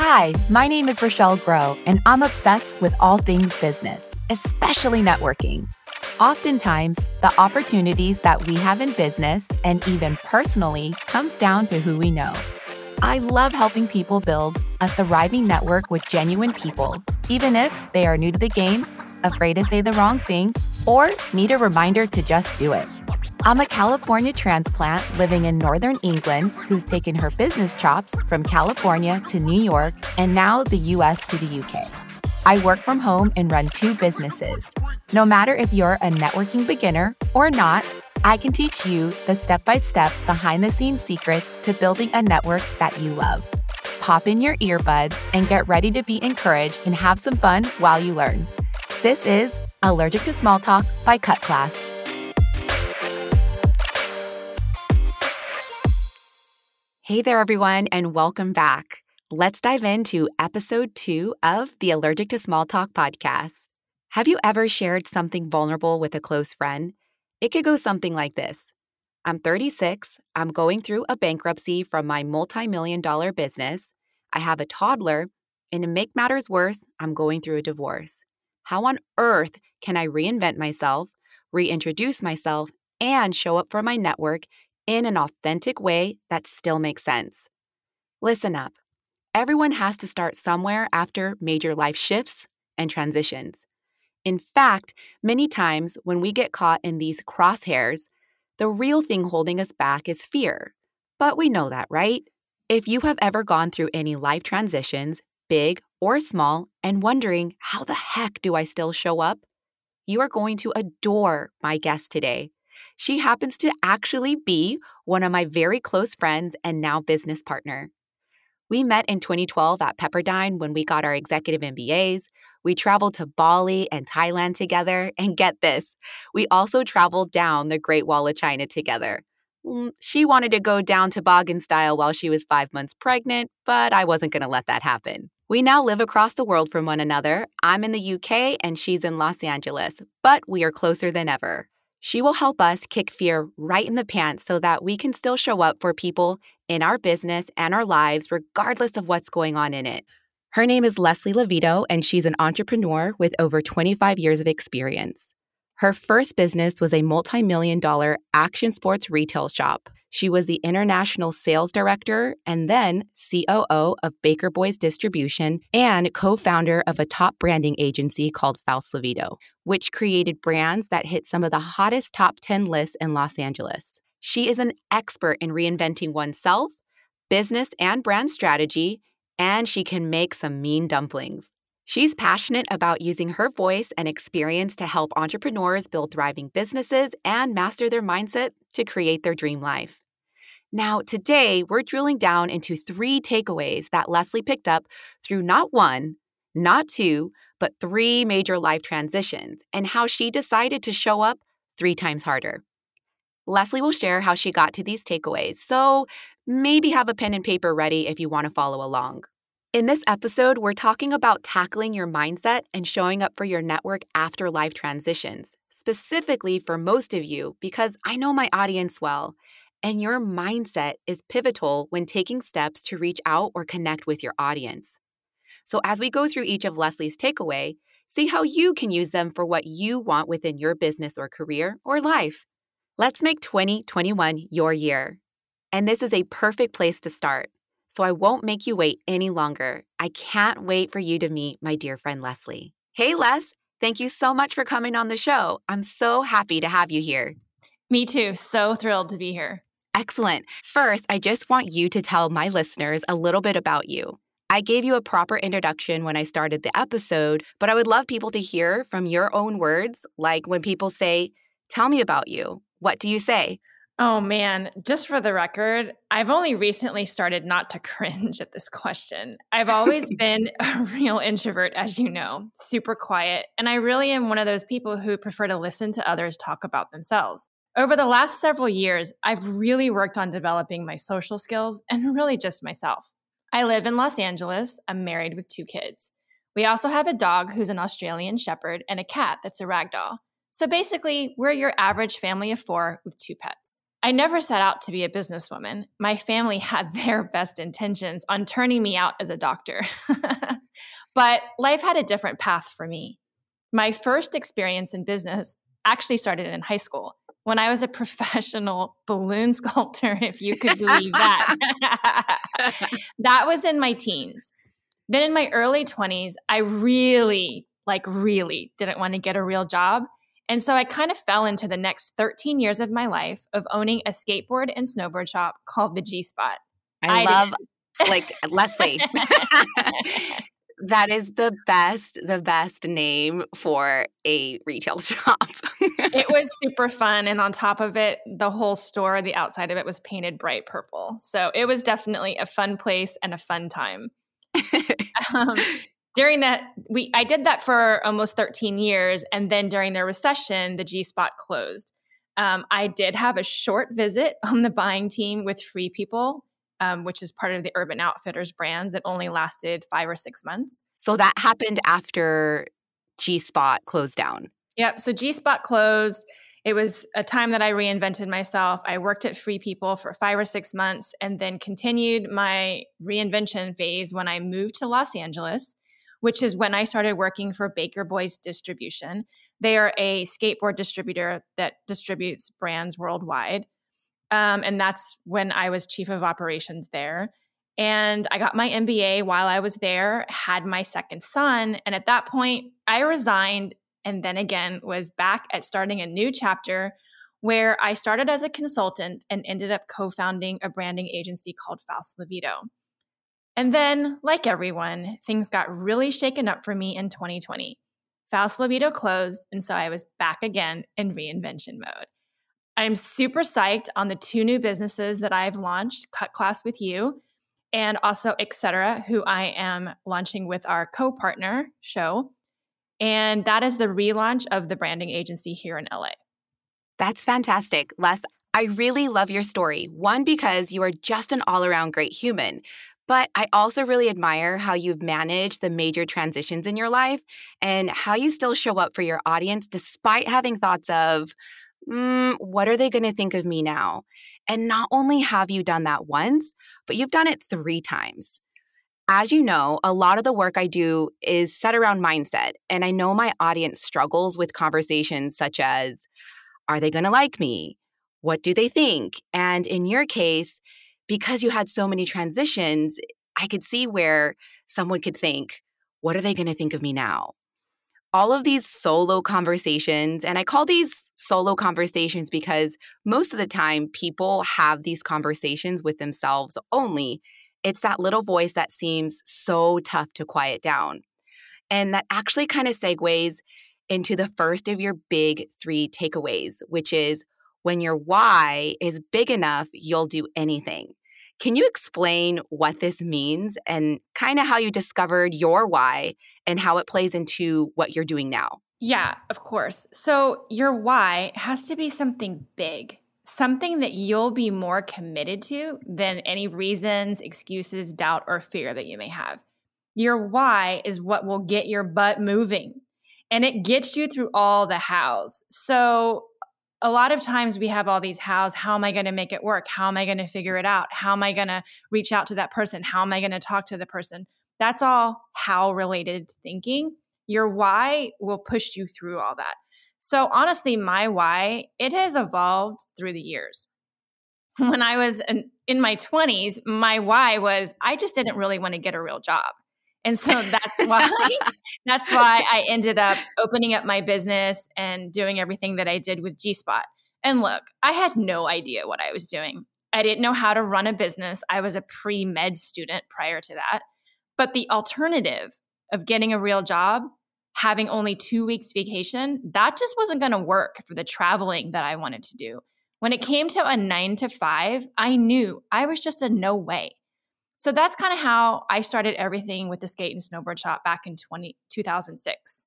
Hi, my name is Rochelle Grow, and I'm obsessed with all things business, especially networking. Oftentimes, the opportunities that we have in business and even personally comes down to who we know. I love helping people build a thriving network with genuine people, even if they are new to the game, afraid to say the wrong thing, or need a reminder to just do it. I'm a California transplant living in Northern England who's taken her business chops from California to New York and now the US to the UK. I work from home and run two businesses. No matter if you're a networking beginner or not, I can teach you the step by step, behind the scenes secrets to building a network that you love. Pop in your earbuds and get ready to be encouraged and have some fun while you learn. This is Allergic to Small Talk by Cut Class. Hey there, everyone, and welcome back. Let's dive into episode two of the Allergic to Small Talk podcast. Have you ever shared something vulnerable with a close friend? It could go something like this I'm 36, I'm going through a bankruptcy from my multi million dollar business, I have a toddler, and to make matters worse, I'm going through a divorce. How on earth can I reinvent myself, reintroduce myself, and show up for my network in an authentic way that still makes sense. Listen up. Everyone has to start somewhere after major life shifts and transitions. In fact, many times when we get caught in these crosshairs, the real thing holding us back is fear. But we know that, right? If you have ever gone through any life transitions, big or small, and wondering, how the heck do I still show up? You are going to adore my guest today. She happens to actually be one of my very close friends and now business partner. We met in 2012 at Pepperdine when we got our executive MBAs. We traveled to Bali and Thailand together. And get this, we also traveled down the Great Wall of China together. Mm, she wanted to go down toboggan style while she was five months pregnant, but I wasn't going to let that happen. We now live across the world from one another. I'm in the UK and she's in Los Angeles, but we are closer than ever. She will help us kick fear right in the pants so that we can still show up for people in our business and our lives, regardless of what's going on in it. Her name is Leslie Levito, and she's an entrepreneur with over 25 years of experience. Her first business was a multi million dollar action sports retail shop. She was the international sales director and then COO of Baker Boys Distribution and co founder of a top branding agency called Faust Levito, which created brands that hit some of the hottest top 10 lists in Los Angeles. She is an expert in reinventing oneself, business and brand strategy, and she can make some mean dumplings. She's passionate about using her voice and experience to help entrepreneurs build thriving businesses and master their mindset to create their dream life. Now, today, we're drilling down into three takeaways that Leslie picked up through not one, not two, but three major life transitions and how she decided to show up three times harder. Leslie will share how she got to these takeaways, so maybe have a pen and paper ready if you want to follow along. In this episode, we're talking about tackling your mindset and showing up for your network after life transitions, specifically for most of you, because I know my audience well, and your mindset is pivotal when taking steps to reach out or connect with your audience. So, as we go through each of Leslie's takeaway, see how you can use them for what you want within your business or career or life. Let's make 2021 your year. And this is a perfect place to start so I won't make you wait any longer. I can't wait for you to meet my dear friend Leslie. Hey, Les, thank you so much for coming on the show. I'm so happy to have you here. Me too. So thrilled to be here. Excellent. First, I just want you to tell my listeners a little bit about you. I gave you a proper introduction when I started the episode, but I would love people to hear from your own words, like when people say, Tell me about you. What do you say? Oh man, just for the record, I've only recently started not to cringe at this question. I've always been a real introvert, as you know, super quiet, and I really am one of those people who prefer to listen to others talk about themselves. Over the last several years, I've really worked on developing my social skills and really just myself. I live in Los Angeles. I'm married with two kids. We also have a dog who's an Australian Shepherd and a cat that's a ragdoll. So basically, we're your average family of four with two pets. I never set out to be a businesswoman. My family had their best intentions on turning me out as a doctor. but life had a different path for me. My first experience in business actually started in high school when I was a professional balloon sculptor, if you could believe that. that was in my teens. Then in my early 20s, I really, like, really didn't want to get a real job. And so I kind of fell into the next 13 years of my life of owning a skateboard and snowboard shop called the G Spot. I, I love, like, Leslie. that is the best, the best name for a retail shop. it was super fun. And on top of it, the whole store, the outside of it was painted bright purple. So it was definitely a fun place and a fun time. um, during that, we I did that for almost 13 years. And then during the recession, the G Spot closed. Um, I did have a short visit on the buying team with Free People um, which is part of the Urban Outfitters brands. It only lasted five or six months. So that happened after G Spot closed down. Yep. So G Spot closed. It was a time that I reinvented myself. I worked at Free People for five or six months and then continued my reinvention phase when I moved to Los Angeles, which is when I started working for Baker Boys Distribution. They are a skateboard distributor that distributes brands worldwide. Um, and that's when I was chief of operations there. And I got my MBA while I was there, had my second son. And at that point, I resigned and then again was back at starting a new chapter where I started as a consultant and ended up co founding a branding agency called Faust Levito. And then, like everyone, things got really shaken up for me in 2020. Faust Levito closed, and so I was back again in reinvention mode. I'm super psyched on the two new businesses that I've launched Cut Class with You and also Etc., who I am launching with our co partner show. And that is the relaunch of the branding agency here in LA. That's fantastic. Les, I really love your story. One, because you are just an all around great human. But I also really admire how you've managed the major transitions in your life and how you still show up for your audience despite having thoughts of, mm, what are they going to think of me now? And not only have you done that once, but you've done it three times. As you know, a lot of the work I do is set around mindset. And I know my audience struggles with conversations such as Are they going to like me? What do they think? And in your case, because you had so many transitions, I could see where someone could think, What are they going to think of me now? all of these solo conversations, and I call these solo conversations because most of the time people have these conversations with themselves only. It's that little voice that seems so tough to quiet down. And that actually kind of segues into the first of your big three takeaways, which is when your why is big enough, you'll do anything. Can you explain what this means and kind of how you discovered your why and how it plays into what you're doing now? Yeah, of course. So, your why has to be something big, something that you'll be more committed to than any reasons, excuses, doubt, or fear that you may have. Your why is what will get your butt moving and it gets you through all the hows. So, a lot of times we have all these hows. How am I going to make it work? How am I going to figure it out? How am I going to reach out to that person? How am I going to talk to the person? That's all how related thinking. Your why will push you through all that. So honestly, my why, it has evolved through the years. When I was in, my 20s, my why was I just didn't really want to get a real job. And so that's why that's why I ended up opening up my business and doing everything that I did with G Spot. And look, I had no idea what I was doing. I didn't know how to run a business. I was a pre-med student prior to that. But the alternative of getting a real job, having only 2 weeks vacation, that just wasn't going to work for the traveling that I wanted to do. When it came to a 9 to 5, I knew I was just a no way. So that's kind of how I started everything with the skate and snowboard shop back in 20, 2006.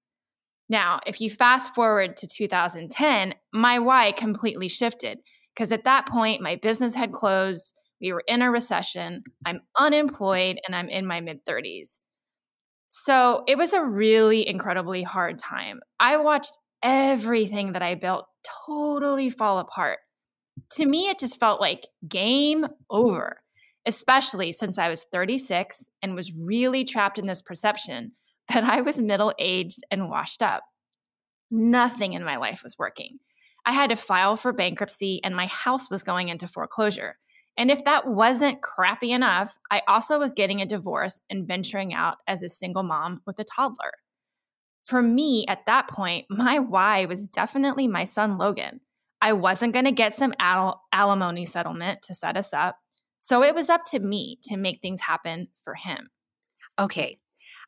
Now, if you fast forward to 2010, my why completely shifted because at that point, my business had closed. We were in a recession. I'm unemployed and I'm in my mid 30s. So it was a really incredibly hard time. I watched everything that I built totally fall apart. to me, it just felt like game over, especially since I was 36 and was really trapped in this perception that I was middle aged and washed up. Nothing in my life was working. I had to file for bankruptcy and my house was going into foreclosure. And if that wasn't crappy enough, I also was getting a divorce and venturing out as a single mom with a toddler. For me, at that point, my why was definitely my son Logan. I wasn't going to get some al- alimony settlement to set us up. So it was up to me to make things happen for him. Okay.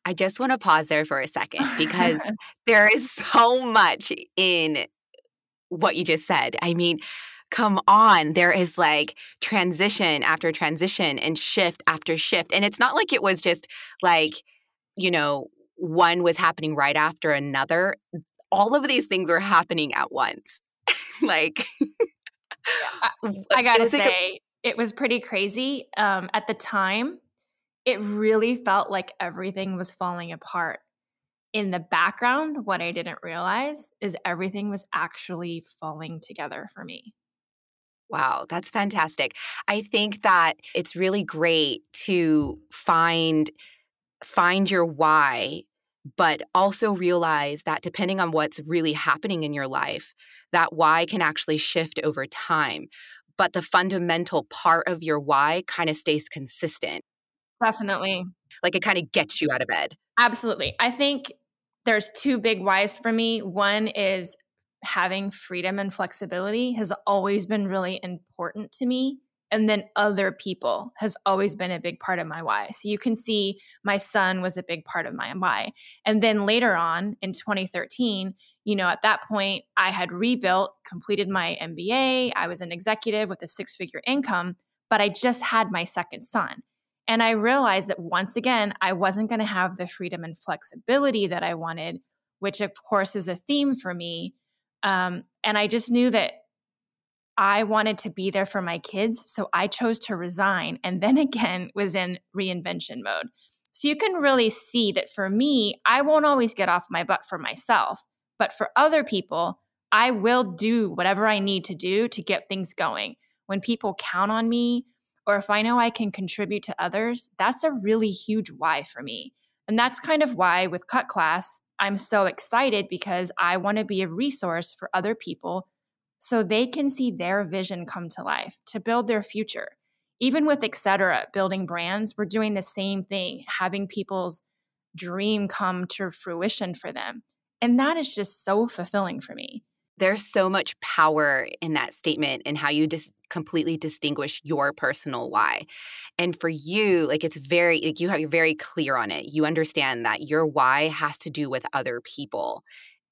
I just want to pause there for a second because there is so much in what you just said. I mean, come on, there is like transition after transition and shift after shift. And it's not like it was just like, you know, one was happening right after another. All of these things were happening at once. like, I, I gotta say, a- it was pretty crazy. Um, at the time, it really felt like everything was falling apart. In the background, what I didn't realize is everything was actually falling together for me. Wow, that's fantastic. I think that it's really great to find find your why but also realize that depending on what's really happening in your life, that why can actually shift over time. But the fundamental part of your why kind of stays consistent. Definitely. Like it kind of gets you out of bed. Absolutely. I think there's two big whys for me. One is having freedom and flexibility has always been really important to me. And then other people has always been a big part of my why. So you can see my son was a big part of my why. And then later on in 2013, you know, at that point, I had rebuilt, completed my MBA. I was an executive with a six figure income, but I just had my second son. And I realized that once again, I wasn't going to have the freedom and flexibility that I wanted, which of course is a theme for me. Um, and I just knew that I wanted to be there for my kids. So I chose to resign and then again was in reinvention mode. So you can really see that for me, I won't always get off my butt for myself, but for other people, I will do whatever I need to do to get things going. When people count on me, or if I know I can contribute to others, that's a really huge why for me. And that's kind of why with Cut Class, I'm so excited because I want to be a resource for other people so they can see their vision come to life to build their future. Even with Etc., building brands, we're doing the same thing, having people's dream come to fruition for them. And that is just so fulfilling for me. There's so much power in that statement and how you just completely distinguish your personal why. And for you, like it's very like you have you're very clear on it. You understand that your why has to do with other people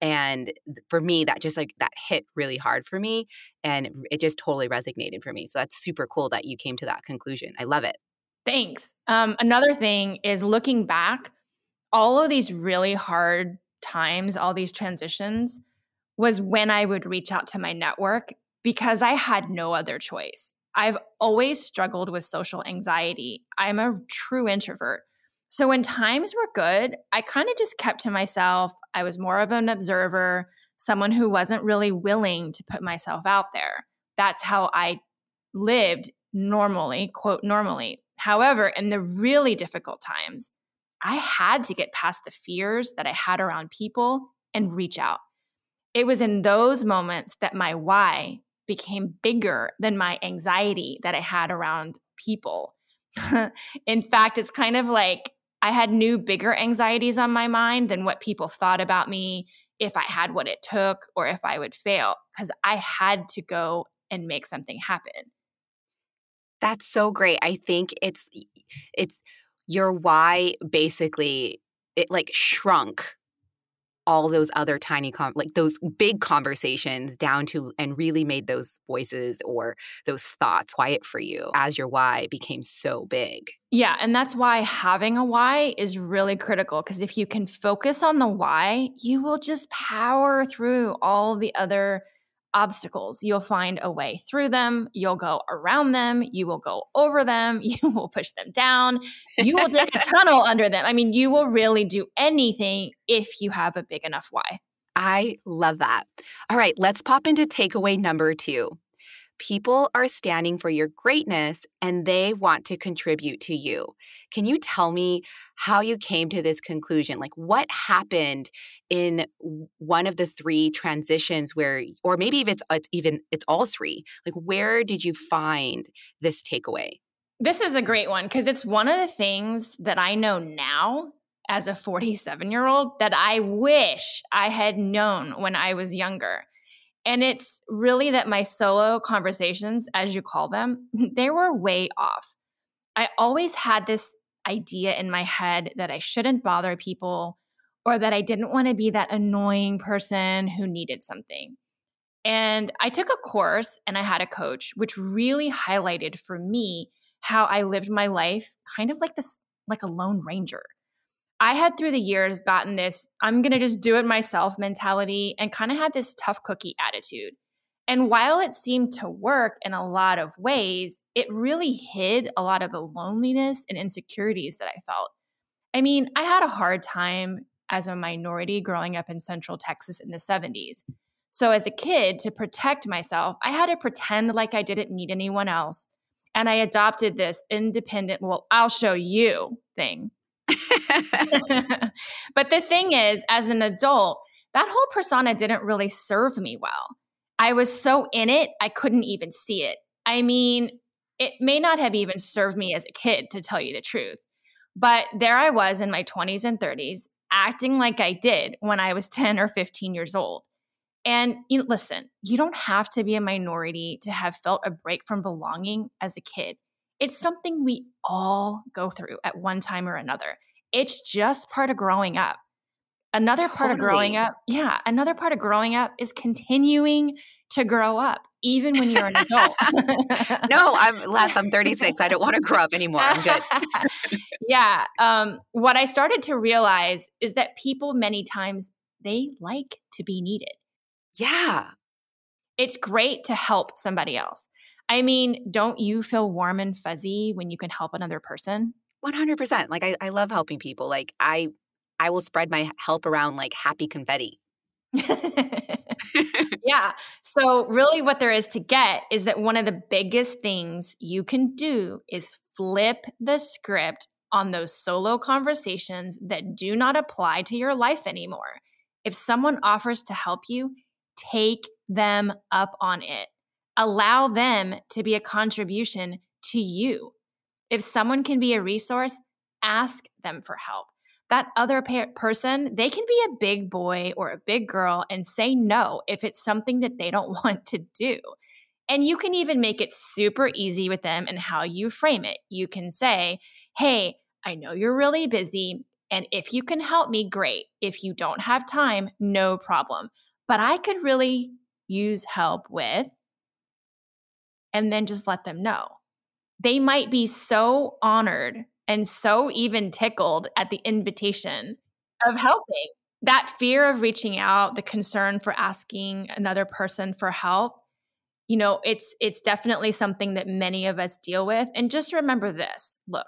and for me that just like that hit really hard for me and it just totally resonated for me so that's super cool that you came to that conclusion i love it thanks um, another thing is looking back all of these really hard times all these transitions was when i would reach out to my network because i had no other choice i've always struggled with social anxiety i'm a true introvert so when times were good, I kind of just kept to myself. I was more of an observer, someone who wasn't really willing to put myself out there. That's how I lived normally, quote, normally. However, in the really difficult times, I had to get past the fears that I had around people and reach out. It was in those moments that my why became bigger than my anxiety that I had around people. in fact, it's kind of like I had new, bigger anxieties on my mind than what people thought about me if I had what it took or if I would fail, because I had to go and make something happen. That's so great. I think it's it's your why basically it like shrunk all those other tiny com- like those big conversations down to and really made those voices or those thoughts quiet for you as your why became so big. Yeah and that's why having a why is really critical because if you can focus on the why you will just power through all the other obstacles. You'll find a way through them. You'll go around them. You will go over them. You will push them down. You will dig a tunnel under them. I mean, you will really do anything if you have a big enough why. I love that. All right, let's pop into takeaway number two. People are standing for your greatness and they want to contribute to you. Can you tell me how you came to this conclusion? Like what happened in one of the three transitions where or maybe if it's, it's even it's all three. Like where did you find this takeaway? This is a great one because it's one of the things that I know now as a 47 year old that I wish I had known when I was younger. And it's really that my solo conversations, as you call them, they were way off. I always had this idea in my head that I shouldn't bother people or that I didn't want to be that annoying person who needed something. And I took a course and I had a coach, which really highlighted for me how I lived my life kind of like this, like a lone ranger. I had through the years gotten this, I'm going to just do it myself mentality and kind of had this tough cookie attitude. And while it seemed to work in a lot of ways, it really hid a lot of the loneliness and insecurities that I felt. I mean, I had a hard time as a minority growing up in Central Texas in the 70s. So, as a kid, to protect myself, I had to pretend like I didn't need anyone else and I adopted this independent, well, I'll show you thing. but the thing is, as an adult, that whole persona didn't really serve me well. I was so in it, I couldn't even see it. I mean, it may not have even served me as a kid, to tell you the truth. But there I was in my 20s and 30s, acting like I did when I was 10 or 15 years old. And you listen, you don't have to be a minority to have felt a break from belonging as a kid. It's something we all go through at one time or another. It's just part of growing up. Another totally. part of growing up, yeah, another part of growing up is continuing to grow up even when you're an adult. no, I'm less. I'm 36. I don't want to grow up anymore. I'm good. yeah. Um, what I started to realize is that people many times they like to be needed. Yeah. It's great to help somebody else. I mean, don't you feel warm and fuzzy when you can help another person? 100%. Like I, I love helping people. Like I I will spread my help around like happy confetti. yeah. So, really, what there is to get is that one of the biggest things you can do is flip the script on those solo conversations that do not apply to your life anymore. If someone offers to help you, take them up on it. Allow them to be a contribution to you. If someone can be a resource, ask them for help. That other person, they can be a big boy or a big girl and say no if it's something that they don't want to do. And you can even make it super easy with them and how you frame it. You can say, Hey, I know you're really busy. And if you can help me, great. If you don't have time, no problem but I could really use help with, and then just let them know. They might be so honored and so even tickled at the invitation of helping. That fear of reaching out, the concern for asking another person for help, you know, it's it's definitely something that many of us deal with. And just remember this. Look,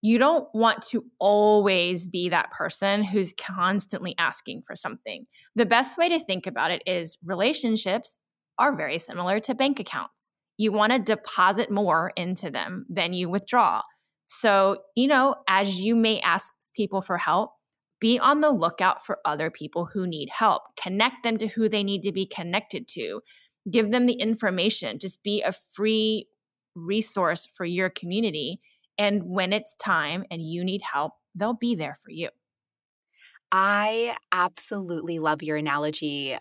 you don't want to always be that person who's constantly asking for something. The best way to think about it is relationships are very similar to bank accounts. You want to deposit more into them than you withdraw. So, you know, as you may ask people for help, be on the lookout for other people who need help. Connect them to who they need to be connected to. Give them the information. Just be a free resource for your community and when it's time and you need help, they'll be there for you. I absolutely love your analogy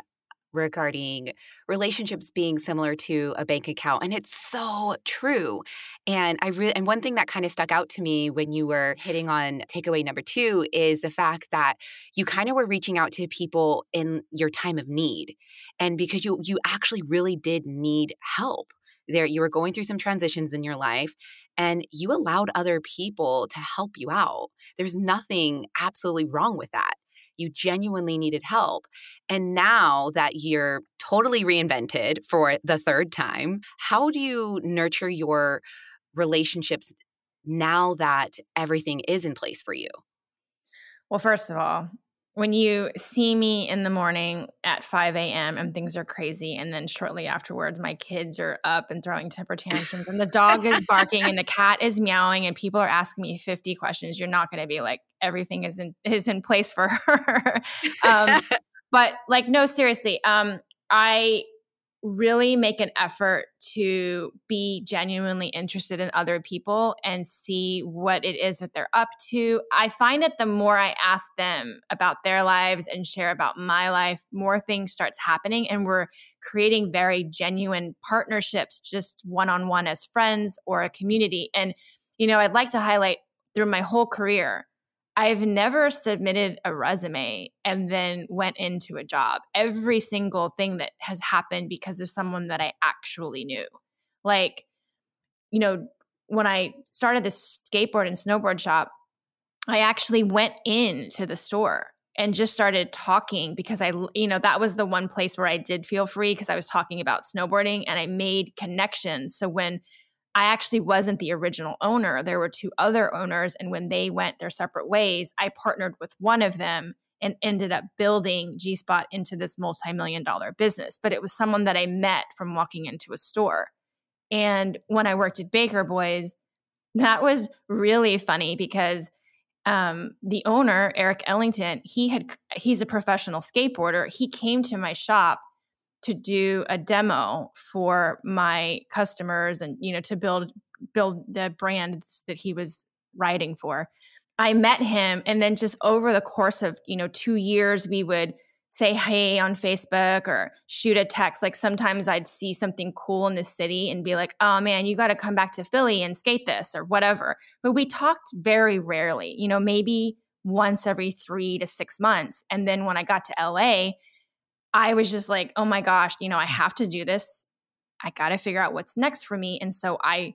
regarding relationships being similar to a bank account and it's so true and i really and one thing that kind of stuck out to me when you were hitting on takeaway number 2 is the fact that you kind of were reaching out to people in your time of need and because you you actually really did need help there you were going through some transitions in your life and you allowed other people to help you out. There's nothing absolutely wrong with that. You genuinely needed help. And now that you're totally reinvented for the third time, how do you nurture your relationships now that everything is in place for you? Well, first of all, when you see me in the morning at 5 a.m. and things are crazy, and then shortly afterwards, my kids are up and throwing temper tantrums, and the dog is barking, and the cat is meowing, and people are asking me 50 questions, you're not going to be like everything is in is in place for her. um, but like, no, seriously, um, I really make an effort to be genuinely interested in other people and see what it is that they're up to. I find that the more I ask them about their lives and share about my life, more things starts happening and we're creating very genuine partnerships just one-on-one as friends or a community. And you know, I'd like to highlight through my whole career I've never submitted a resume and then went into a job. Every single thing that has happened because of someone that I actually knew. Like, you know, when I started this skateboard and snowboard shop, I actually went into the store and just started talking because I, you know, that was the one place where I did feel free because I was talking about snowboarding and I made connections. So when I actually wasn't the original owner. There were two other owners. And when they went their separate ways, I partnered with one of them and ended up building G Spot into this multi million dollar business. But it was someone that I met from walking into a store. And when I worked at Baker Boys, that was really funny because um, the owner, Erik Ellington, he had he's a professional skateboarder. He came to my shop to do a demo for my customers and you know to build build the brands that he was writing for. I met him and then just over the course of you know 2 years we would say hey on facebook or shoot a text. Like sometimes i'd see something cool in the city and be like oh man you got to come back to philly and skate this or whatever. But we talked very rarely you know maybe once every 3 to 6 months. And then when i got to la I was just like, oh my gosh, you know, I have to do this. I got to figure out what's next for me. And so I,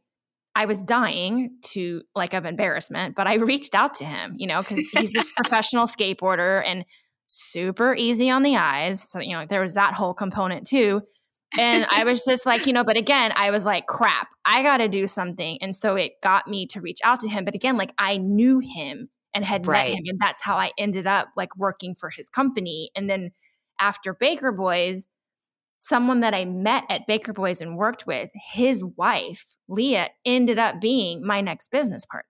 I was dying to like of embarrassment, but I reached out to him, you know, because he's this professional skateboarder and super easy on the eyes. So, you know, there was that whole component too. And I was just like, you know, but again, I was like, crap, I got to do something. And so it got me to reach out to him. But again, like I knew him and had right. met him. And that's how I ended up like working for his company. And then after Baker Boys, someone that I met at Baker Boys and worked with, his wife, Leah, ended up being my next business partner.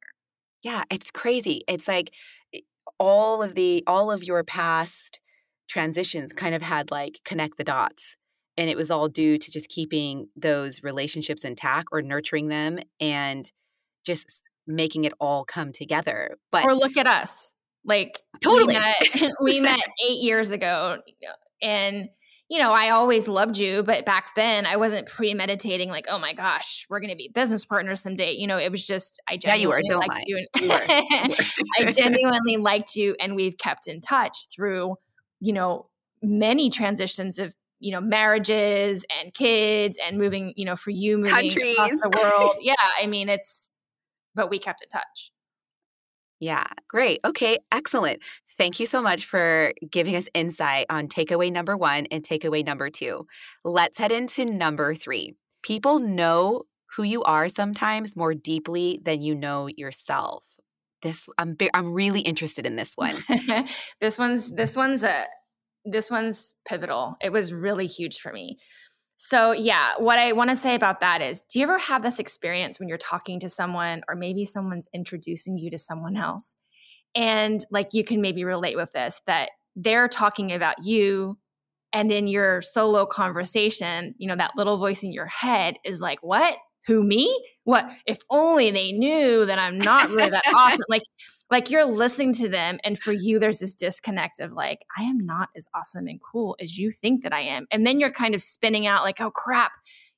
Yeah, it's crazy. It's like eh, all of the all of your past transitions kind of had like connect the dots. And it was all due to just keeping those relationships intact or nurturing them and just making it all come together. But or look at us. Like totally, we met, we met eight years ago, and you know, I always loved you, but back then I wasn't premeditating like, oh my gosh, we're going to be business partners someday. You know, it was just I genuinely yeah, you were, liked lie. you. And, you were. I genuinely liked you, and we've kept in touch through, you know, many transitions of you know marriages and kids and moving. You know, for you moving Countries. across the world. yeah, I mean, it's, but we kept in touch. Yeah, great. Okay, excellent. Thank you so much for giving us insight on takeaway number one and takeaway number two. Let's head into number three. People know who you are sometimes more deeply than you know yourself. This I'm I'm really interested in this one. this one's this one's a this one's pivotal. It was really huge for me. So, yeah, what I want to say about that is do you ever have this experience when you're talking to someone, or maybe someone's introducing you to someone else? And like you can maybe relate with this that they're talking about you. And in your solo conversation, you know, that little voice in your head is like, what? Who, me? What? If only they knew that I'm not really that awesome. Like, like you're listening to them and for you there's this disconnect of like i am not as awesome and cool as you think that i am. And then you're kind of spinning out like oh crap.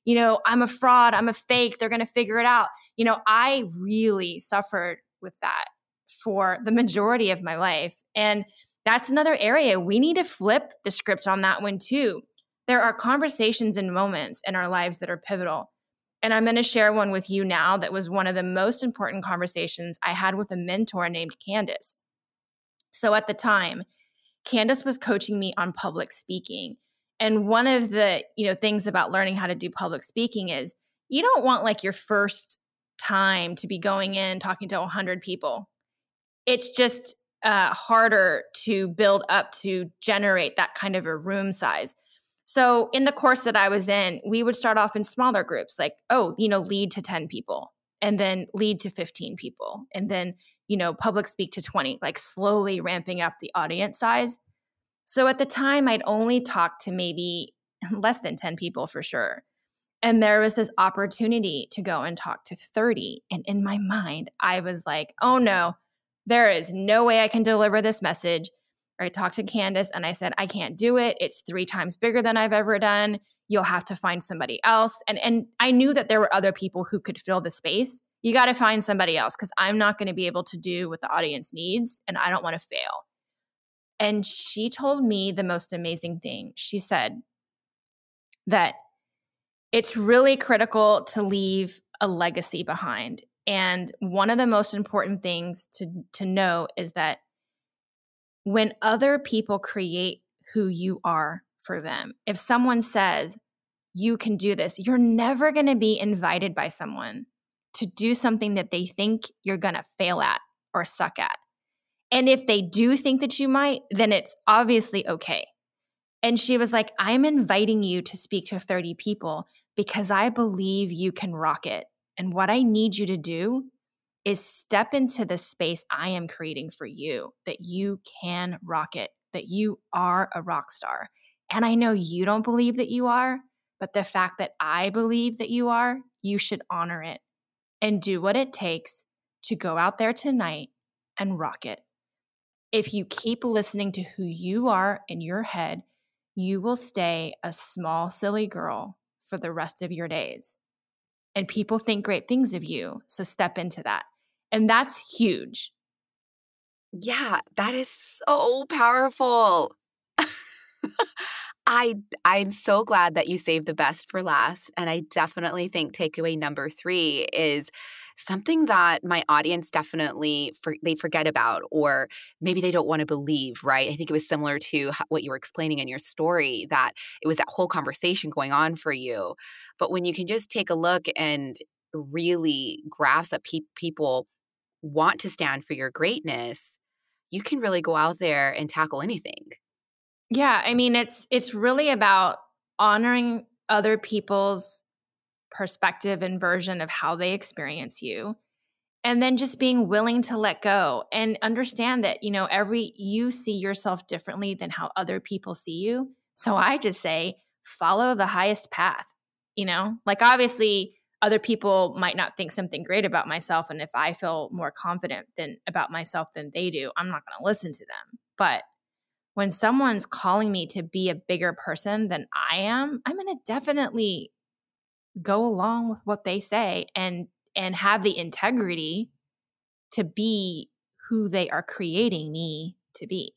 You know i'm a fraud. I'm a fake. They're going to figure it out. You know i really suffered with that for the majority of my life and that's another area. We need to flip the script on that one too. There are conversations and moments in our lives that are pivotal and I'm going to share one with you now that was one of the most important conversations I had with a mentor named Candace. So at the time, Candace was coaching me on public speaking. And one of the, you know, things about learning how to do public speaking is you don't want like your first time to be going in talking to 100 people. It's just uh, harder to build up to generate that kind of a room size. So, in the course that I was in, we would start off in smaller groups, like, oh, you know, lead to 10 people, and then lead to 15 people, and then, you know, public speak to 20, like slowly ramping up the audience size. So, at the time, I'd only talked to maybe less than 10 people for sure. And there was this opportunity to go and talk to 30. And in my mind, I was like, oh no, there is no way I can deliver this message. Or I talked to Candace and I said, I can't do it. It's three times bigger than I've ever done. You'll have to find somebody else. And, and I knew that there were other people who could fill the space. You got to find somebody else because I'm not going to be able to do what the audience needs and I don't want to fail. And she told me the most amazing thing. She said that it's really critical to leave a legacy behind. And one of the most important things to, to know is that when other people create who you are for them, if someone says, you can do this, you're never going to be invited by someone to do something that they think you're going to fail at or suck at. And if they do think that you might, then it's obviously okay. And she was like, I'm inviting you to speak to 30 people because I believe you can rock it. And what I need you to do is step into the space I am creating for you, that you can rock it, that you are a rock star. And I know you don't believe that you are, but the fact that I believe that you are, you should honor it and do what it takes to go out there tonight and rock it. If you keep listening to who you are in your head, you will stay a small, silly girl for the rest of your days. And people think great things of you. So step into that. And that's huge. Yeah, that is so powerful. I I'm so glad that you saved the best for last and I definitely think takeaway number 3 is something that my audience definitely for, they forget about or maybe they don't want to believe right i think it was similar to what you were explaining in your story that it was that whole conversation going on for you but when you can just take a look and really grasp that pe- people want to stand for your greatness you can really go out there and tackle anything. Yeah i mean it's it's really about honoring other people's perspective and version of how they experience you and then just being willing to let go and understand that you know every you see yourself differently than how other people see you. So i just say follow the highest path you know? Like obviously other people might not think something great about myself and if i feel more confident than about myself than they do i'm not going to listen to them but when someone's calling me to be a bigger person than i am i'm going to definitely go along with what they say and and have the integrity to be who they are creating me to be.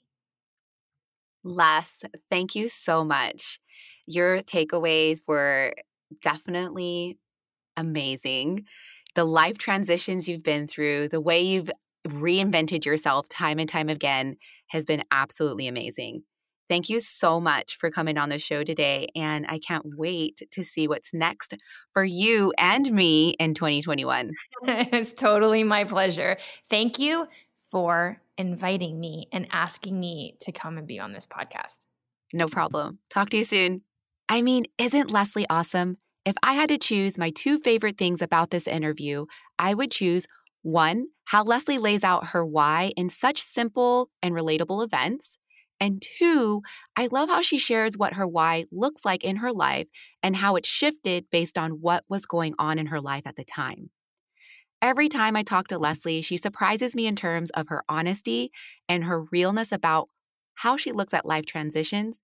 Les, thank you so much. Your takeaways were definitely amazing. The life transitions you've been through, the way you've reinvented yourself time and time again has been absolutely amazing. Thank you so much for coming on the show today. And I can't wait to see what's next for you and me in 2021. it's totally my pleasure. Thank you for inviting me and asking me to come and be on this podcast. No problem. Talk to you soon. I mean, isn't Leslie awesome? If I had to choose my two favorite things about this interview, I would choose one, how Leslie lays out her why in such simple and relatable events. And two, I love how she shares what her why looks like in her life and how it shifted based on what was going on in her life at the time. Every time I talk to Leslie, she surprises me in terms of her honesty and her realness about how she looks at life transitions,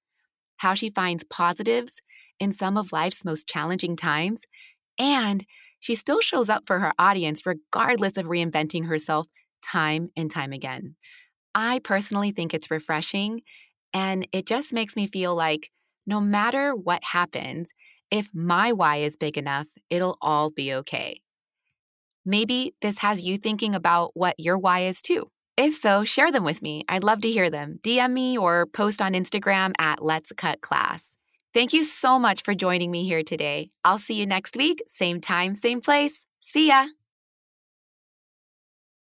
how she finds positives in some of life's most challenging times, and she still shows up for her audience regardless of reinventing herself time and time again. I personally think it's refreshing and it just makes me feel like no matter what happens, if my why is big enough, it'll all be okay. Maybe this has you thinking about what your why is too. If so, share them with me. I'd love to hear them. DM me or post on Instagram at Let's Cut Class. Thank you so much for joining me here today. I'll see you next week, same time, same place. See ya.